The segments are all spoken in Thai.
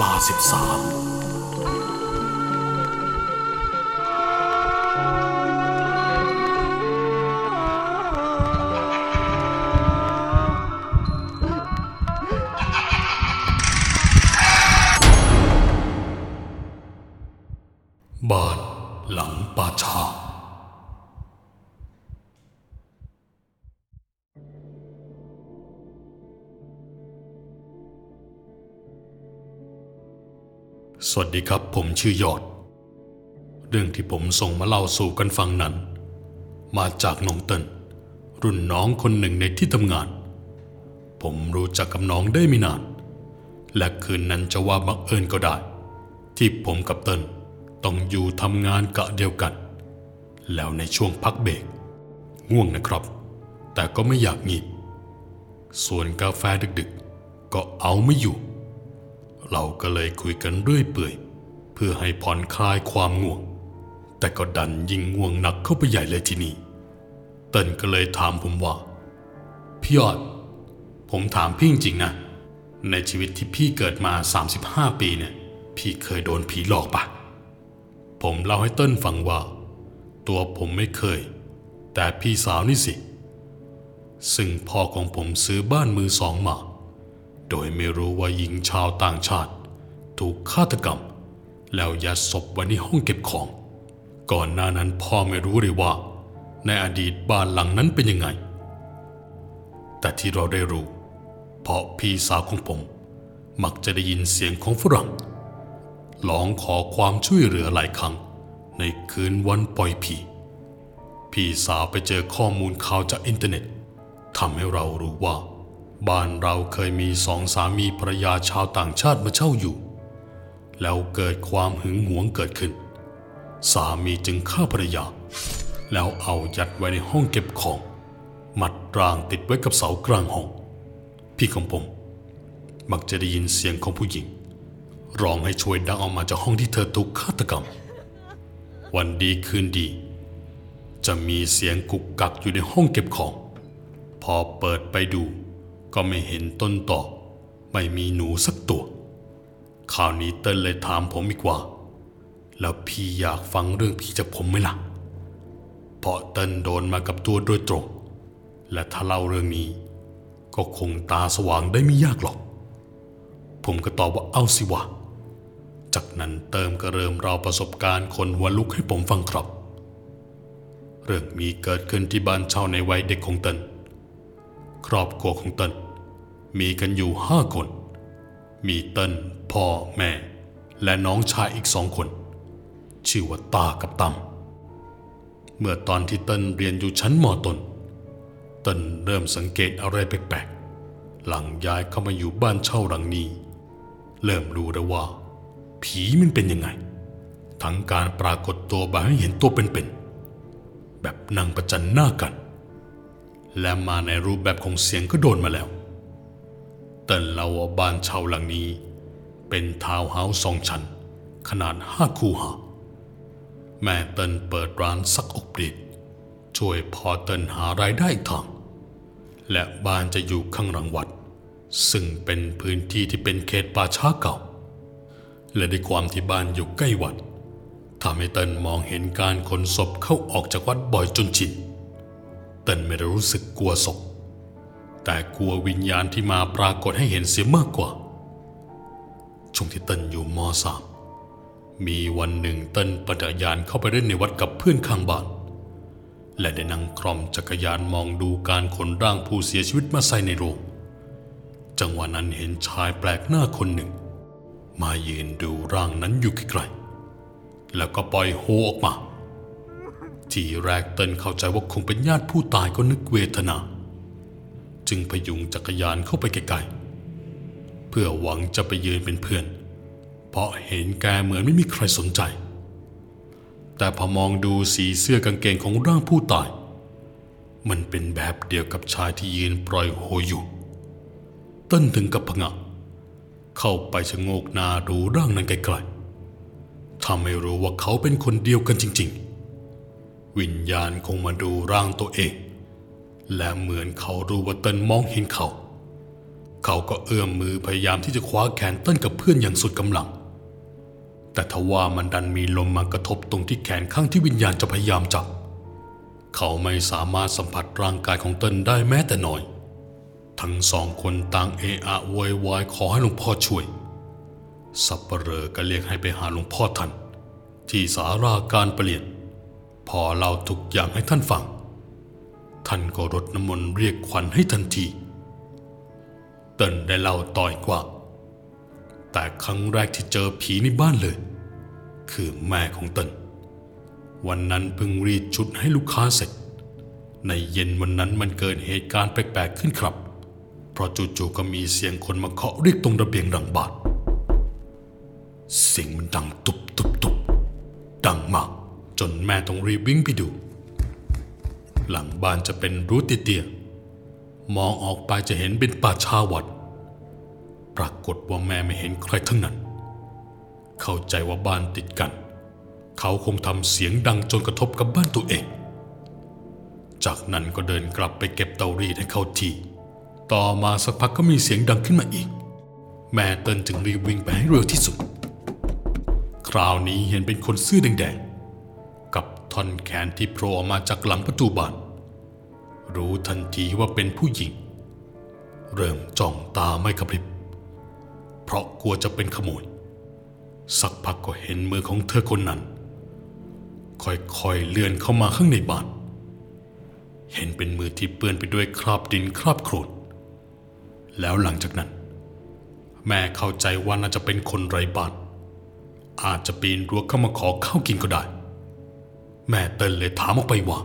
ลาสิบสาม สวัสดีครับผมชื่อยอด เรื่องที่ผมส่งมาเล่าสู่กันฟังนั้น มาจากน้องเติ้ลรุ่นน้องคนหนึ่งในที่ทำงาน ผมรู้จักกับน้องได้ไม่นาน และคืนนั้นจะว่าบังเอิญก็ได้ ที่ผมกับเติ้ลต้องอยู่ทำงานกะเดียวกัน แล้วในช่วงพักเบรกง่วงนะครับ แต่ก็ไม่อยากงีบส่วนกาแฟดึกๆ ก็เอาไม่อยู่ เราก็เลยคุยกันเรื่อยเปื่อย เพื่อให้ผ่อนคลายความง่วง แต่ก็ดันยิ่งง่วงหนักเข้าไปใหญ่เลยทีนี้เติ้ลก็เลยถามผมว่า พี่ยอด ผมถามพี่จริงๆนะ ในชีวิตที่พี่เกิดมา 35 ปีเนี่ย พี่เคยโดนผีหลอกปะผมเล่าให้เติ้ลฟังว่า ตัวผมไม่เคย แต่พี่สาวนี่สิ ซึ่งพ่อของผมซื้อบ้านมือสองมา โดยไม่รู้ว่าหญิงชาวต่างชาติ ถูกฆาตกรรม แล้วยัดศพไว้ในห้องเก็บของ ก่อนหน้านั้นพ่อไม่รู้เลยว่า ในอดีตบ้านหลังนั้นเป็นยังไง แต่ที่เราได้รู้ เพราะพี่สาวของผม มักจะได้ยินเสียงของฝรั่งร้องขอความช่วยเหลือหลายครั้ง ในคืนวันปล่อยผีพี่สาวไปเจอข้อมูลข่าวจากอินเทอร์เน็ตทำให้เรารู้ว่า บ้านเราเคยมีสองสามีภรรยาชาวต่างชาติมาเช่าอยู่ แล้วเกิดความหึงหวงเกิดขึ้น สามีจึงฆ่าภรรยา แล้วเอายัดไว้ในห้องเก็บของ มัดร่างติดไว้กับเสากลางห้อง พี่ของผม มักจะได้ยินเสียงของผู้หญิง ร้องให้ช่วยดังออกมาจากห้องที่เธอถูกฆาตกรรม วันดีคืนดี จะมีเสียงกุกกักอยู่ในห้องเก็บของ พอเปิดไปดู ก็ไม่เห็นต้นต่อ ไม่มีหนูสักตัวคราวนี้เติ้ลเลยถามผมอีกว่า แล้วพี่อยากฟังเรื่องผีจากผมไหมล่ะ เพราะเติ้ลโดนมากับตัวโดยตรง และถ้าเล่าเรื่องนี้ ก็คงตาสว่างได้ไม่ยากหรอก ผมก็ตอบว่าเอาสิวะ จากนั้นเติมก็เริ่มเราประสบการณ์คนหัวลุกให้ผมฟังครับ เรื่องมีเกิดขึ้นที่บ้านเช่าในวัยเด็กของเติ้ลครอบครัวของเติ้ล มีกันอยู่ห้าคน มีเติ้ลพ่อแม่ และน้องชายอีกสองคน ชื่อว่าตากับตั้มเมื่อตอนที่เติ้ลเรียนอยู่ชั้นมต้นเติ้ลเริ่มสังเกตอะไรแปลกๆ หลังย้ายเข้ามาอยู่บ้านเช่าหลังนี้ เริ่มรู้แล้วว่า ผีมันเป็นยังไง ทั้งการปรากฏตัวแบบให้เห็นตัวเป็นๆแบบนั่งประจันหน้ากัน และมาในรูปแบบของเสียงก็โดนมาแล้ว เติ้ลเล่าว่าบ้านเช่าหลังนี้ เป็นทาวน์เฮาส์สองชั้น ขนาดห้าคูหา แม่เติ้ลเปิดร้านซักอบรีดช่วยพอเติ้ลหารายได้ทาง และบ้านจะอยู่ข้างหลังวัด ซึ่งเป็นพื้นที่ที่เป็นเขตป่าช้าเก่า และด้วยความที่บ้านอยู่ใกล้วัดทำให้เติ้ลมองเห็นการขนศพเข้าออกจากวัดบ่อยจนชินเติ้ลไม่ได้รู้สึกกลัวศพ แต่กลัววิญญาณที่มาปรากฏให้เห็นเสียมากกว่า ช่วงที่เติ้ลอยู่มสามมีวันหนึ่งเติ้ลปั่นจักรยานเข้าไปเล่นในวัดกับเพื่อนข้างบ้าน และได้นั่งคร่อมจักรยานมองดูการขนร่างผู้เสียชีวิตมาใส่ในโรงจังหวะนั้นเห็นชายแปลกหน้าคนหนึ่ง มายืนดูร่างนั้นอยู่ไกลๆแล้วก็ปล่อยโฮออกมา ทีแรกเติ้ลเข้าใจว่าคงเป็นญาติผู้ตายก็นึกเวทนา จึงพยุงจักรยานเข้าไปไกลๆเพื่อหวังจะไปยืนเป็นเพื่อน เพราะเห็นแกเหมือนไม่มีใครสนใจ แต่พอมองดูสีเสื้อกางเกงของร่างผู้ตาย มันเป็นแบบเดียวกับชายที่ยืนปล่อยโฮอยู่ต้นถึงกับผงะ เข้าไปชะโงกหน้าดูร่างนั้นไกลๆทำให้รู้ว่าเขาเป็นคนเดียวกันจริง ๆ วิญญาณคงมาดูร่างตัวเอง และเหมือนเขารู้ว่าเติ้นมองเห็นเขา เขาก็เอื้อมมือพยายามที่จะคว้าแขนเติ้นกับเพื่อนอย่างสุดกำลัง แต่ทว่ามันดันมีลมมากระทบตรงที่แขนข้างที่วิญญาณจะพยายามจับ เขาไม่สามารถสัมผัสร่างกายของเติ้นได้แม้แต่น้อย ทั้งสองคนต่างเอะอะโวยวายขอให้หลวงพ่อช่วย สับเปลอก็เรียกให้ไปหาหลวงพ่อท่านที่สาราการเปลี่ยน พอเล่าทุกอย่างให้ท่านฟัง ท่านก็รดน้ำมนต์เรียกขวัญให้ทันที เติ้นได้เล่าต่อยกว่า แต่ครั้งแรกที่เจอผีในบ้านเลย คือแม่ของเติ้นวันนั้นเพิ่งรีดชุดให้ลูกค้าเสร็จ ในเย็นวันนั้นมันเกิดเหตุการณ์แปลกๆขึ้นครับ เพราะจู่ๆก็มีเสียงคนมาเคาะเรียกตรงระเบียงหลังบ้านเสียงมันดังตุบตุบตุบดังมากจนแม่ต้องรีบวิ่งไปดู หลังบ้านจะเป็นรูเตียมองออกไปจะเห็นเป็นป่าชาวัด ปรากฏว่าแม่ไม่เห็นใครทั้งนั้น เข้าใจว่าบ้านติดกัน เขาคงทำเสียงดังจนกระทบกับบ้านตัวเอง จากนั้นก็เดินกลับไปเก็บเตารีดให้เข้าที่ ต่อมาสักพักก็มีเสียงดังขึ้นมาอีก แม่เตินจึงรีบวิ่งไปให้เร็วที่สุด คราวนี้เห็นเป็นคนเสื้อแดง ท่อนแขนที่โผล่ออกมาจากหลังประตูบ้านรู้ทันทีว่าเป็นผู้หญิง เริ่มจ้องตาไม่กระพริบ เพราะกลัวจะเป็นขโมย สักพักก็เห็นมือของเธอคนนั้น ค่อยๆเลื่อนเข้ามาข้างในบ้าน เห็นเป็นมือที่เปื้อนไปด้วยคราบดินคราบโคลนแล้วหลังจากนั้น แม่เข้าใจว่าน่าจะเป็นคนไร้บ้านอาจจะปีนรั้วเข้ามาขอข้าวกินก็ได้ แม่เติ้ลเลยถามออกไปว่า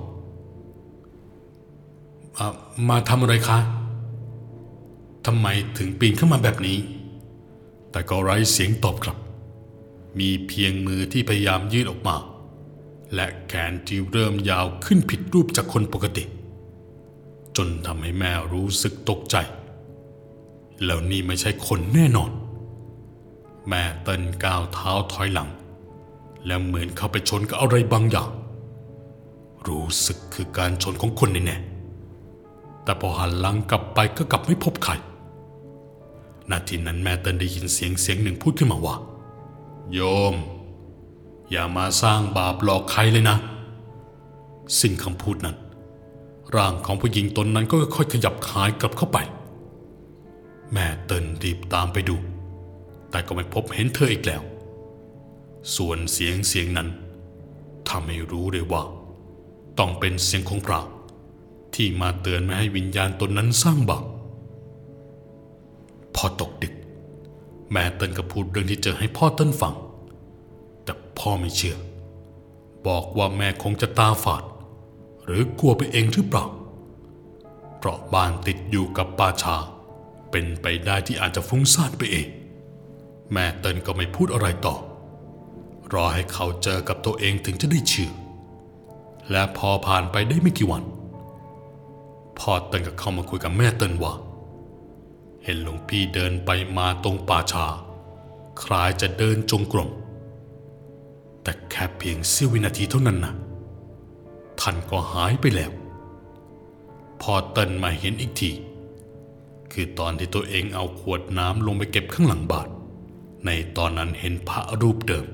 มาทำอะไรคะทำไมถึงปีนเข้ามาแบบนี้ แต่ก็ไร้เสียงตอบกลับ มีเพียงมือที่พยายามยืดออกมา และแขนที่เริ่มยาวขึ้นผิดรูปจากคนปกติ จนทำให้แม่รู้สึกตกใจ แล้วนี่ไม่ใช่คนแน่นอน แม่เต้นก้าวเท้าถอยหลัง แล้วเหมือนเข้าไปชนกับอะไรบางอย่าง รู้สึกคือการชนของคนแน่ๆแต่พอหันหลังกลับไปก็กลับไม่พบใครนาทีนั้นแม่เต้นได้ยินเสียงเสียงหนึ่งพูดขึ้นมาว่า โยม อย่ามาสร้างบาปหลอกใครเลยนะ สิ่งคำพูดนั้น ร่างของผู้หญิงตนนั้นก็ค่อยๆขยับคายกลับเข้าไป แม่เตินรีบตามไปดู แต่ก็ไม่พบเห็นเธออีกแล้ว ส่วนเสียงเสียงนั้นทำให้รู้เลยว่า ต้องเป็นเสียงของพระที่มาเตือนไม่ให้วิญญาณตนนั้นสร้างบาปพอตกดึก แม่เติ้นก็พูดเรื่องที่เจอให้พ่อเติ้นฟัง แต่พ่อไม่เชื่อ บอกว่าแม่คงจะตาฝาด หรือกลัวไปเองหรือเปล่า เพราะบ้านติดอยู่กับป่าชา เป็นไปได้ที่อาจจะฟุ้งซ่านไปเอง แม่เติ้นก็ไม่พูดอะไรต่อ รอให้เขาเจอกับตัวเองถึงจะได้เชื่อ และพอผ่านไปได้ไม่กี่วันพ่อเติ้นก็เข้ามาคุยกับแม่เติ้นว่า เห็นหลวงพี่เดินไปมาตรงป่าชา คล้ายจะเดินจงกรมแต่แค่เพียงเสี้ยววินาทีเท่านั้นนะท่านก็หายไปแล้ว พอเติ้นมาเห็นอีกที คือตอนที่ตัวเองเอาขวดน้ำลงไปเก็บข้างหลังบาท ในตอนนั้นเห็นพระรูปเดิม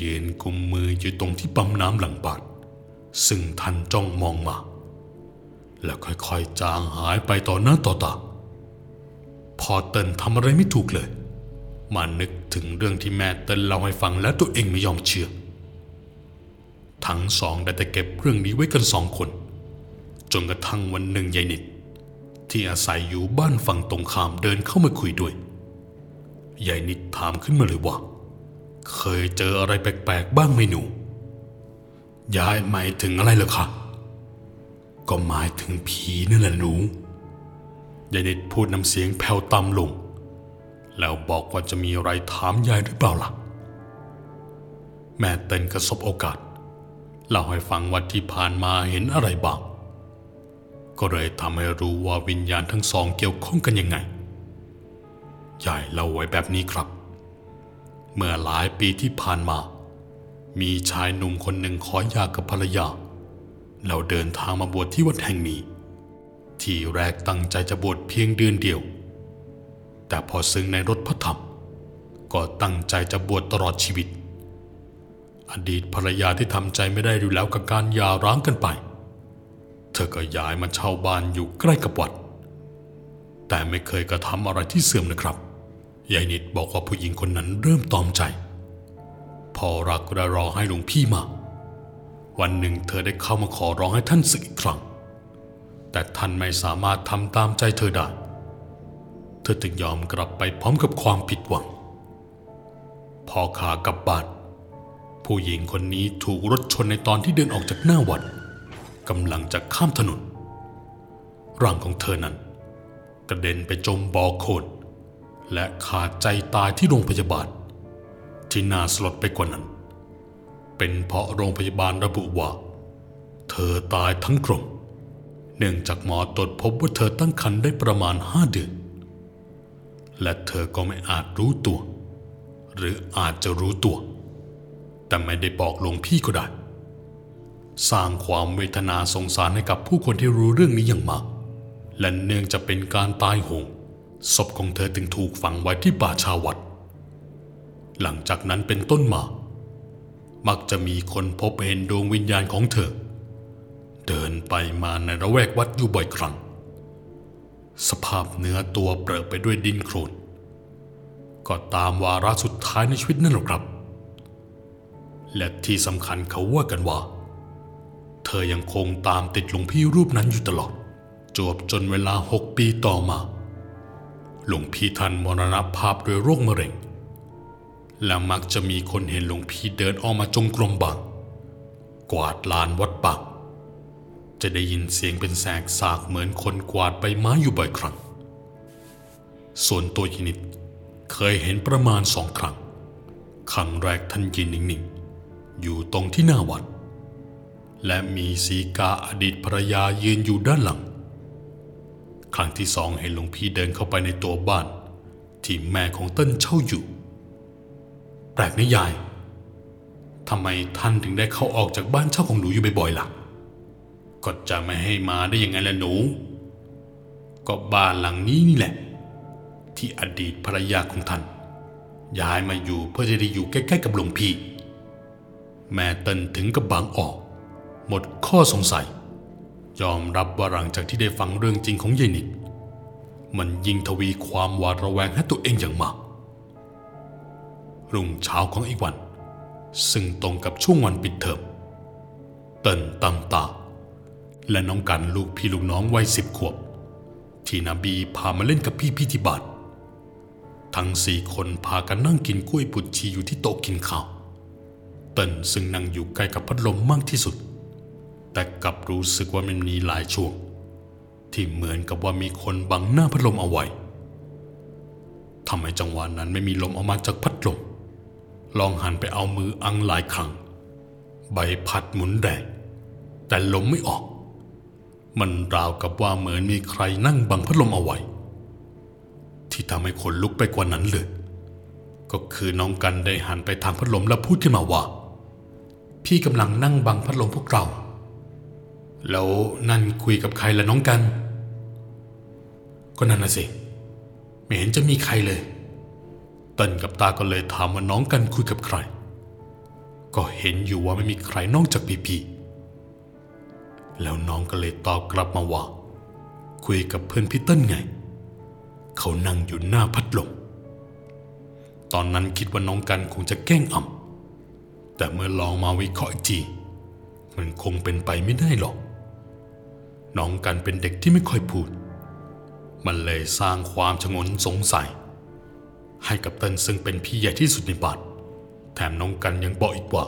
ยืนกุมมืออยู่ตรงที่ปั๊มน้ำหลังบาท ซึ่งท่านจ้องมองมา แล้วค่อยๆจางหายไปต่อหน้าต่อตาพอเติ้นทำอะไรไม่ถูกเลย มานึกถึงเรื่องที่แม่เติ้นเล่าให้ฟังแล้วตัวเองไม่ยอมเชื่อ ทั้งสองได้แต่เก็บเรื่องนี้ไว้กันสองคน จนกระทั่งวันหนึ่งยายนิด ที่อาศัยอยู่บ้านฝั่งตรงข้ามเดินเข้ามาคุยด้วยยายนิดถามขึ้นมาเลยว่า เคยเจออะไรแปลกๆบ้างไหมหนู ยายหมายถึงอะไรเหรอคะก็หมายถึงผีนั่นแหละหนูยายนิดพูดน้ำเสียงแผ่วต่ำลง แล้วบอกว่าจะมีอะไรถามยายหรือเปล่าล่ะ แม่เต้นกระสบโอกาสเล่าให้ฟังว่าที่ผ่านมาเห็นอะไรบ้าง ก็เลยทำให้รู้ว่าวิญญาณทั้งสองเกี่ยวข้องกันยังไง ยายเล่าไว้แบบนี้ครับ เมื่อหลายปีที่ผ่านมา มีชายหนุ่มคนหนึ่งขอหย่ากับภรรยาแล้วเดินทางมาบวชที่วัดแห่งนี้ ที่แรกตั้งใจจะบวชเพียงเดือนเดียว แต่พอซึ้งในรถพระธรรม ก็ตั้งใจจะบวชตลอดชีวิต อดีตภรรยาที่ทำใจไม่ได้อยู่แล้วกับการหย่าร้างกันไป เธอก็ย้ายมาเช่าบ้านอยู่ใกล้กับวัด แต่ไม่เคยกระทำอะไรที่เสื่อมนะครับยายนิดบอกว่าผู้หญิงคนนั้นเริ่มตอมใจ พอรักและรอให้หลวงพี่มา วันหนึ่งเธอได้เข้ามาขอร้องให้ท่านสึกอีกครั้ง แต่ท่านไม่สามารถทำตามใจเธอได้ เธอจึงยอมกลับไปพร้อมกับความผิดหวัง พอขากลับบ้าน ผู้หญิงคนนี้ถูกรถชนในตอนที่เดินออกจากหน้าวัดกำลังจะข้ามถนน ร่างของเธอนั้น กระเด็นไปจมบ่อโคลนและขาดใจตายที่โรงพยาบาล ที่น่าสลดไปกว่านั้น เป็นเพราะโรงพยาบาลระบุว่า เธอตายทั้งกลมเนื่องจากหมอตรวจพบว่าเธอตั้งครรภ์ได้ประมาณห้าเดือน และเธอก็ไม่อาจรู้ตัว หรืออาจจะรู้ตัว แต่ไม่ได้บอกหลวงพี่ก็ได้ สร้างความเวทนาสงสารให้กับผู้คนที่รู้เรื่องนี้อย่างมาก และเนื่องจะเป็นการตายโหงศพของเธอจึงถูกฝังไว้ที่ป่าชาวัด หลังจากนั้นเป็นต้นมา มักจะมีคนพบเห็นดวงวิญญาณของเธอ เดินไปมาในระแวกวัดอยู่บ่อยครั้ง สภาพเนื้อตัวเปรอะไปด้วยดินโคลนก็ตามวาระสุดท้ายในชีวิตนั่นหรอครับ และที่สำคัญเขาว่ากันว่า เธอยังคงตามติดหลวงพี่รูปนั้นอยู่ตลอด จวบจนเวลาหกปีต่อมา หลวงพี่ท่านมรณภาพด้วยโรคมะเร็ง และมักจะมีคนเห็นหลวงพี่เดินออกมาจงกรมบางกวาดลานวัดปัก จะได้ยินเสียงเป็นแสกสากเหมือนคนกวาดใบไม้อยู่บ่อยครั้ง ส่วนตัวยินิดเคยเห็นประมาณสองครั้ง ครั้งแรกท่านยืนนิ่งๆ อยู่ตรงที่หน้าวัด และมีสีกาอดีตภรรยายืนอยู่ด้านหลัง ครั้งที่สองเห็นหลวงพี่เดินเข้าไปในตัวบ้าน ที่แม่ของเต้นเช่าอยู่ แปลกนะยายทำไมท่านถึงได้เข้าออกจากบ้านเช่าของหนูอยู่บ่อยๆล่ะ ก็จะไม่ให้มาได้ยังไงล่ะหนู ก็บ้านหลังนี้นี่แหละ ที่อดีตภรรยาของท่าน ย้ายมาอยู่เพื่อจะได้อยู่ใกล้ๆกับหลวงพี่ แม่เติ้นถึงกับบางออก หมดข้อสงสัย ยอมรับว่าหลังจากที่ได้ฟังเรื่องจริงของยายนิดมันยิ่งทวีความหวาดระแวงให้ตัวเองอย่างมาก รุ่งเช้าของอีกวัน ซึ่งตรงกับช่วงวันปิดเทอมเติ้นตำตา และน้องกันลูกพี่ลูกน้องวัยสิบขวบ ที่นบีพามาเล่นกับพี่พี่ที่บ้านทั้งสี่คนพากันนั่งกินกล้วยปุดชีอยู่ที่โต๊ะกินข้าว เติ้นซึ่งนั่งอยู่ใกล้กับพัดลมมากที่สุด แต่กลับรู้สึกว่ามันมีหลายช่วง ที่เหมือนกับว่ามีคนบังหน้าพัดลมเอาไว้ทำไมจังหวะนั้นไม่มีลมออกมาจากพัดลม ลองหันไปเอามืออังหลายครั้ง ใบพัดหมุนแรงแต่ลมไม่ออก มันราวกับว่าเหมือนมีใครนั่งบังพัดลมเอาไว้ ที่ทำให้คนลุกไปกว่านั้นเลย ก็คือน้องกันได้หันไปทางพัดลมแล้วพูดขึ้นมาว่า พี่กำลังนั่งบังพัดลมพวกเรา แล้วนั่นคุยกับใครล่ะน้องกัน ก็นั่นน่ะสิ ไม่เห็นจะมีใครเลย เต้นกับตาก็เลยถามว่าน้องกันคุยกับใคร ก็เห็นอยู่ว่าไม่มีใครนอกจากพีพีแล้วน้องก็เลยตอบกลับมาว่า คุยกับเพื่อนพี่เติ้ลไง เขานั่งอยู่หน้าพัดลมตอนนั้นคิดว่าน้องกันคงจะแกล้งอ่ำแต่เมื่อลองมาวิเคราะห์อีกทีมันคงเป็นไปไม่ได้หรอก น้องกันเป็นเด็กที่ไม่ค่อยพูด มันเลยสร้างความชงนสงสัย ให้กับเติ้ลซึ่งเป็นพี่ใหญ่ที่สุดในบ้านแถมน้องกันยังบอกอีกว่า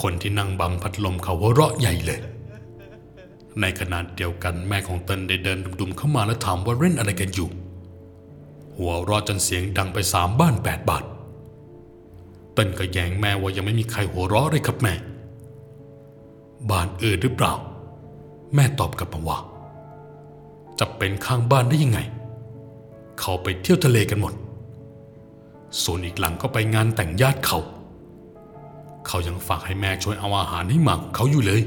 คนที่นั่งบังพัดลมเขาหัวเราะใหญ่เลย ในขณะเดียวกันแม่ของเติ้ลได้เดินดุมๆเข้ามาแล้วถามว่าเล่นอะไรกันอยู่ หัวเรอจนเสียงดังไปสามบ้านแปดบาทเติ้ลก็แย้งแม่ว่ายังไม่มีใครหัวเราะเลยครับแม่ บ้านอื่นหรือเปล่า แม่ตอบกลับมาว่าจะเป็นข้างบ้านได้ยังไง เขาไปเที่ยวทะเลกันหมด ส่วนอีกหลังก็ไปงานแต่งญาติเขา เขายังฝากให้แม่ช่วยเอาอาหารให้หมาของเขาอยู่เลย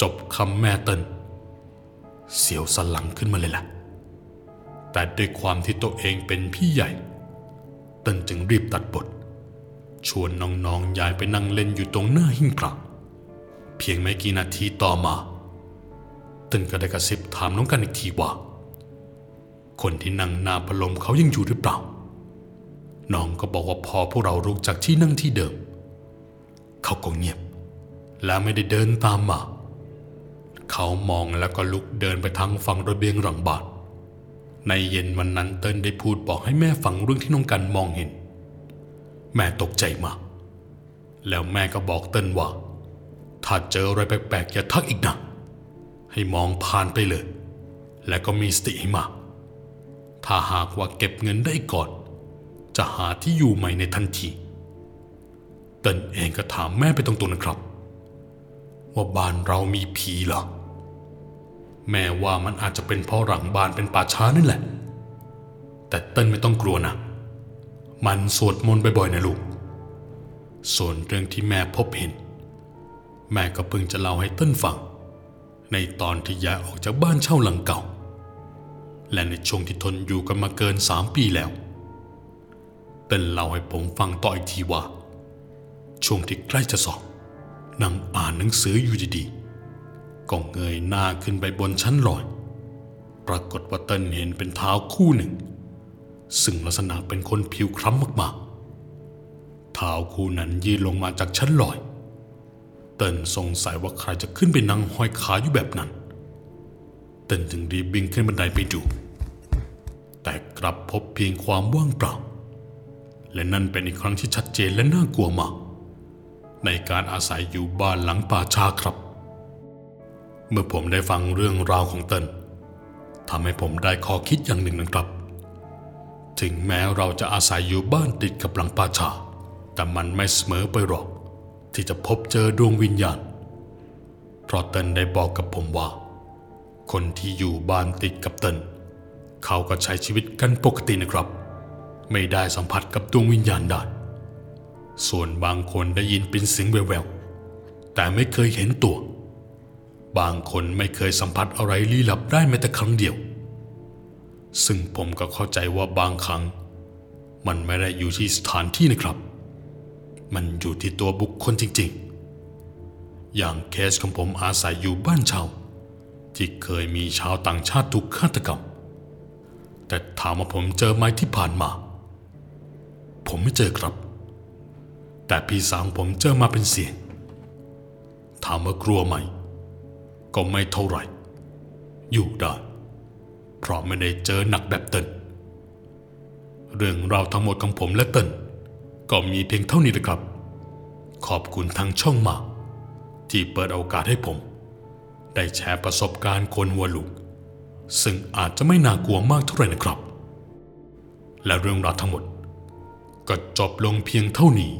จบคำแม่เติ้นเสียวสลังขึ้นมาเลยล่ะ แต่ด้วยความที่ตัวเองเป็นพี่ใหญ่ เติ้นจึงรีบตัดบท ชวนน้องๆยายไปนั่งเล่นอยู่ตรงหน้าหิ้งพระเพียงไม่กี่นาทีต่อมา เติ้นก็ได้กระซิบถามน้องกันอีกทีว่า คนที่นั่งหน้าพลมเขายังอยู่หรือเปล่า น้องก็บอกว่าพอพวกเราลุกจากที่นั่งที่เดิม เขาก็เงียบ และไม่ได้เดินตามมา เขามองแล้วก็ลุกเดินไปทางฝั่งระเบียงหลังบานในเย็นวันนั้นเติ้ลได้พูดบอกให้แม่ฟังเรื่องที่น้องกันมองเห็น แม่ตกใจมาก แล้วแม่ก็บอกเติ้ลว่า ถ้าเจออะไรแปลกๆอย่าทักอีกนะให้มองผ่านไปเลย และก็มีสติให้มาก ถ้าหากว่าเก็บเงินได้ก่อน จะหาที่อยู่ใหม่ในทันทีเติ้ลเองก็ถามแม่ไปตรงๆนะครับ ว่าบ้านเรามีผีเหรอ แม่ว่ามันอาจจะเป็นเพราะหลังบ้านเป็นป่าช้านั่นแหละ แต่เติ้ลไม่ต้องกลัวนะ มันสวดมนต์บ่อยๆนะลูก ส่วนเรื่องที่แม่พบเห็น แม่ก็เพิ่งจะเล่าให้เติ้ลฟัง ในตอนที่ย้ายออกจากบ้านเช่าหลังเก่า และในช่วงที่ทนอยู่กันมาเกินสามปีแล้วเติ้ลเล่าให้ผมฟังต่ออีกทีว่า ช่วงที่ใกล้จะสอบนั่งอ่านหนังสืออยู่ดีๆก็เงยหน้าขึ้นไปบนชั้นลอย ปรากฏว่าเติ้ลเห็นเป็นเท้าคู่หนึ่ง ซึ่งลักษณะเป็นคนผิวคล้ำมากๆเท้าคู่นั้นยืนลงมาจากชั้นลอย เติ้ลสงสัยว่าใครจะขึ้นไปนั่งห้อยขาอยู่แบบนั้น เติ้ลจึงรีบวิ่งขึ้นบันไดไปดู แต่กลับพบเพียงความว่างเปล่า และนั่นเป็นอีกครั้งที่ชัดเจนและน่ากลัวมาก ในการอาศัยอยู่บ้านหลังป่าชาครับ เมื่อผมได้ฟังเรื่องราวของเติ้ลทำให้ผมได้ข้อคิดอย่างหนึ่งนะครับ ถึงแม้เราจะอาศัยอยู่บ้านติดกับหลังป่าชา แต่มันไม่เสมอไปหรอก ที่จะพบเจอดวงวิญญาณ เพราะเติ้ลได้บอกกับผมว่า คนที่อยู่บ้านติดกับเติ้ลเขาก็ใช้ชีวิตกันปกตินะครับ ไม่ได้สัมผัสกับดวงวิญญาณได้ส่วนบางคนได้ยินเป็นเสียงแววๆแต่ไม่เคยเห็นตัว บางคนไม่เคยสัมผัสอะไรลี้ลับได้แม้แต่ครั้งเดียว ซึ่งผมก็เข้าใจว่าบางครั้ง มันไม่ได้อยู่ที่สถานที่นะครับ มันอยู่ที่ตัวบุคคลจริง ๆ อย่างเคสของผมอาศัยอยู่บ้านเช่า ที่เคยมีชาวต่างชาติถูกฆาตกรรม แต่ถามว่าผมเจอไหมที่ผ่านมา ผมไม่เจอครับ แต่พี่สาวของผมเจอมาเป็นเสียง ถามว่ากลัวไหม ก็ไม่เท่าไหร่ อยู่ได้ เพราะไม่ได้เจอหนักแบบเติ้ลเรื่องราวทั้งหมดของผมและเติ้ลก็มีเพียงเท่านี้นะครับ ขอบคุณทางช่องมากที่เปิดโอกาสให้ผม ได้แชร์ประสบการณ์คนหัวลุก ซึ่งอาจจะไม่น่ากลัวมากเท่าไหร่นะครับ และเรื่องราวทั้งหมดก็จบลงเพียงเท่านี้